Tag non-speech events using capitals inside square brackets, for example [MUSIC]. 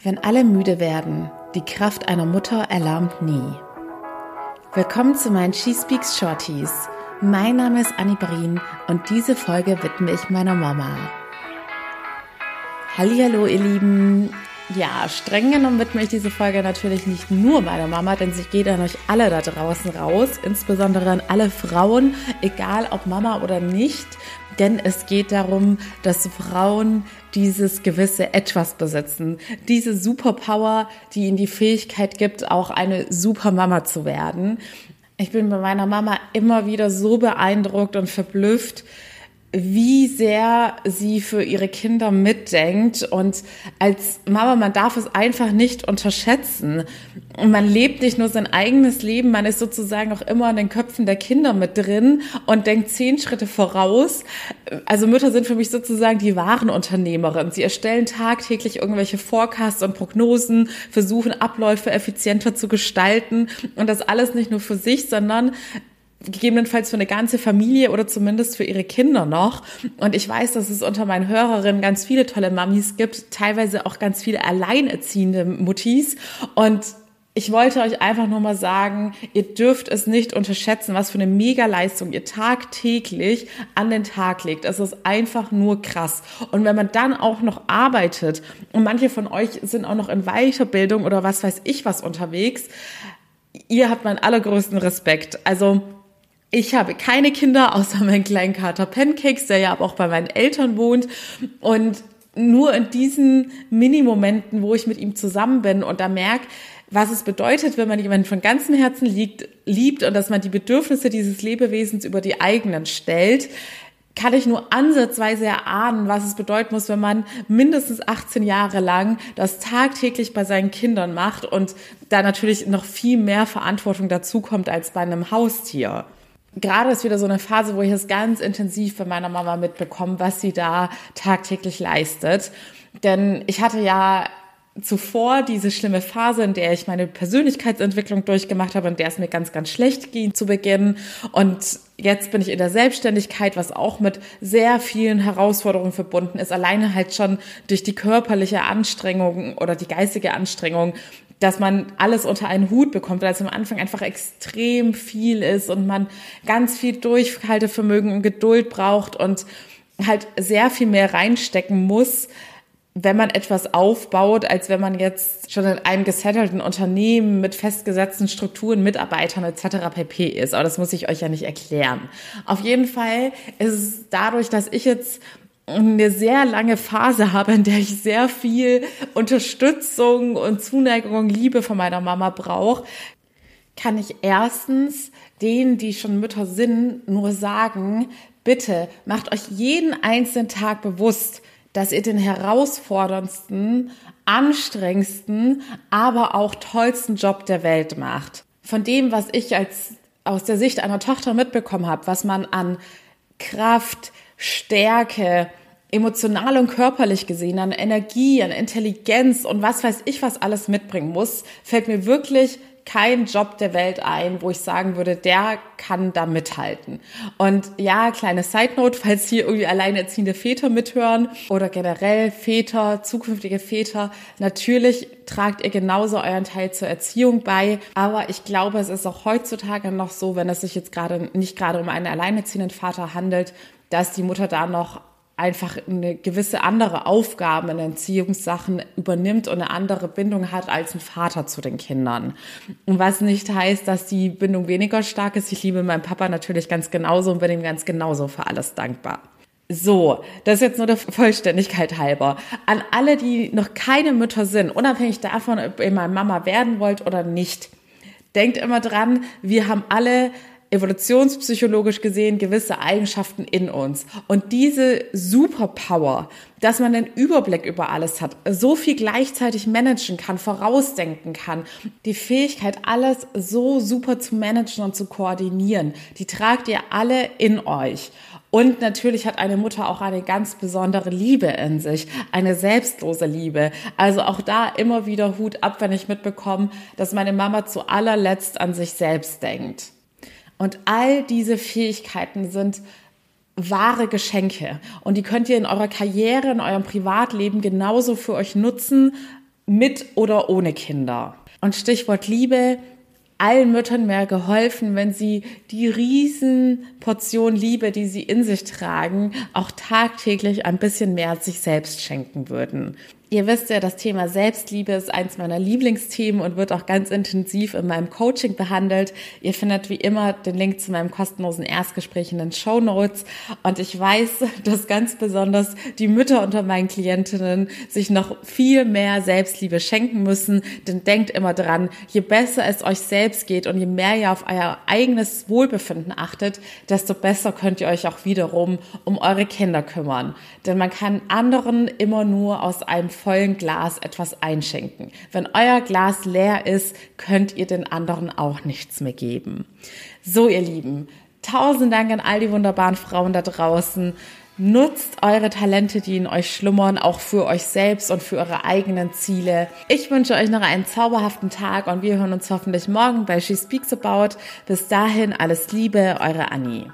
Wenn alle müde werden, die Kraft einer Mutter erlahmt nie. Willkommen zu meinen She Speaks Shorties. Mein Name ist Annie Brien und diese Folge widme ich meiner Mama. Hallo ihr Lieben. Ja, streng genommen widme ich diese Folge natürlich nicht nur meiner Mama, denn sie geht an euch alle da draußen raus, insbesondere an alle Frauen, egal ob Mama oder nicht, denn es geht darum, dass Frauen dieses gewisse Etwas besitzen, diese Superpower, die ihnen die Fähigkeit gibt, auch eine Supermama zu werden. Ich bin bei meiner Mama immer wieder so beeindruckt und verblüfft, wie sehr sie für ihre Kinder mitdenkt. Und als Mama, man darf es einfach nicht unterschätzen. Man lebt nicht nur sein eigenes Leben, man ist sozusagen auch immer in den Köpfen der Kinder mit drin und denkt zehn Schritte voraus. Also Mütter sind für mich sozusagen die wahren Unternehmerinnen. Sie erstellen tagtäglich irgendwelche Forecasts und Prognosen, versuchen Abläufe effizienter zu gestalten und das alles nicht nur für sich, sondern gegebenenfalls für eine ganze Familie oder zumindest für ihre Kinder noch. Und ich weiß, dass es unter meinen Hörerinnen ganz viele tolle Mamis gibt, teilweise auch ganz viele alleinerziehende Muttis. Und ich wollte euch einfach nur mal sagen, ihr dürft es nicht unterschätzen, was für eine Megaleistung ihr tagtäglich an den Tag legt. Es ist einfach nur krass. Und wenn man dann auch noch arbeitet und manche von euch sind auch noch in Weiterbildung oder was weiß ich was unterwegs, ihr habt meinen allergrößten Respekt. Also ich habe keine Kinder, außer meinen kleinen Kater Pancakes, der ja auch bei meinen Eltern wohnt. Und nur in diesen Mini-Momenten, wo ich mit ihm zusammen bin und da merke, was es bedeutet, wenn man jemanden von ganzem Herzen liegt, liebt und dass man die Bedürfnisse dieses Lebewesens über die eigenen stellt, kann ich nur ansatzweise erahnen, was es bedeuten muss, wenn man mindestens 18 Jahre lang das tagtäglich bei seinen Kindern macht und da natürlich noch viel mehr Verantwortung dazukommt als bei einem Haustier gerade ist wieder so eine Phase, wo ich es ganz intensiv bei meiner Mama mitbekomme, was sie da tagtäglich leistet. Denn ich hatte ja zuvor diese schlimme Phase, in der ich meine Persönlichkeitsentwicklung durchgemacht habe, in der es mir ganz, ganz schlecht ging zu Beginn. Und jetzt bin ich in der Selbstständigkeit, was auch mit sehr vielen Herausforderungen verbunden ist. Alleine halt schon durch die körperliche Anstrengung oder die geistige Anstrengung dass man alles unter einen Hut bekommt, weil es am Anfang einfach extrem viel ist und man ganz viel Durchhaltevermögen und Geduld braucht und halt sehr viel mehr reinstecken muss, wenn man etwas aufbaut, als wenn man jetzt schon in einem gesettelten Unternehmen mit festgesetzten Strukturen, Mitarbeitern etc. pp ist. Aber das muss ich euch ja nicht erklären. Auf jeden Fall ist es dadurch, dass ich jetzt eine sehr lange Phase habe, in der ich sehr viel Unterstützung und Zuneigung Liebe von meiner Mama brauche, kann ich erstens denen, die schon Mütter sind, nur sagen, bitte macht euch jeden einzelnen Tag bewusst, dass ihr den herausforderndsten, anstrengendsten, aber auch tollsten Job der Welt macht. Von dem, was ich als aus der Sicht einer Tochter mitbekommen habe, was man an Kraft, Stärke, emotional und körperlich gesehen, an Energie, an Intelligenz und was weiß ich, was alles mitbringen muss, fällt mir wirklich kein Job der Welt ein, wo ich sagen würde, der kann da mithalten. Und ja, kleine Side Note, falls hier irgendwie alleinerziehende Väter mithören oder generell Väter, zukünftige Väter, natürlich tragt ihr genauso euren Teil zur Erziehung bei. Aber ich glaube, es ist auch heutzutage noch so, wenn es sich jetzt gerade nicht gerade um einen alleinerziehenden Vater handelt, dass die Mutter da noch einfach eine gewisse andere Aufgabe in Erziehungssachen übernimmt und eine andere Bindung hat als ein Vater zu den Kindern. Und was nicht heißt, dass die Bindung weniger stark ist. Ich liebe meinen Papa natürlich ganz genauso und bin ihm ganz genauso für alles dankbar. So, das ist jetzt nur der Vollständigkeit halber. An alle, die noch keine Mütter sind, unabhängig davon, ob ihr mal Mama werden wollt oder nicht, denkt immer dran, wir haben alle evolutionspsychologisch gesehen gewisse Eigenschaften in uns. Und diese Superpower, dass man den Überblick über alles hat, so viel gleichzeitig managen kann, vorausdenken kann, die Fähigkeit, alles so super zu managen und zu koordinieren, die tragt ihr alle in euch. Und natürlich hat eine Mutter auch eine ganz besondere Liebe in sich, eine selbstlose Liebe. Also auch da immer wieder Hut ab, wenn ich mitbekomme, dass meine Mama zu allerletzt an sich selbst denkt. Und all diese Fähigkeiten sind wahre Geschenke. Und die könnt ihr in eurer Karriere, in eurem Privatleben genauso für euch nutzen, mit oder ohne Kinder. Und Stichwort Liebe, allen Müttern wäre geholfen, wenn sie die riesen Portion Liebe, die sie in sich tragen, auch tagtäglich ein bisschen mehr sich selbst schenken würden. Ihr wisst ja, das Thema Selbstliebe ist eins meiner Lieblingsthemen und wird auch ganz intensiv in meinem Coaching behandelt. Ihr findet wie immer den Link zu meinem kostenlosen Erstgespräch in den Show Notes. Und ich weiß, [LAUGHS] dass ganz besonders die Mütter unter meinen Klientinnen sich noch viel mehr Selbstliebe schenken müssen. Denn denkt immer dran, je besser es euch selbst geht und je mehr ihr auf euer eigenes Wohlbefinden achtet, desto besser könnt ihr euch auch wiederum um eure Kinder kümmern. Denn man kann anderen immer nur aus einem vollen Glas etwas einschenken. Wenn euer Glas leer ist, könnt ihr den anderen auch nichts mehr geben. So, ihr Lieben, tausend Dank an all die wunderbaren Frauen da draußen. Nutzt eure Talente, die in euch schlummern, auch für euch selbst und für eure eigenen Ziele. Ich wünsche euch noch einen zauberhaften Tag und wir hören uns hoffentlich morgen bei She Speaks About. Bis dahin alles Liebe, eure Annie.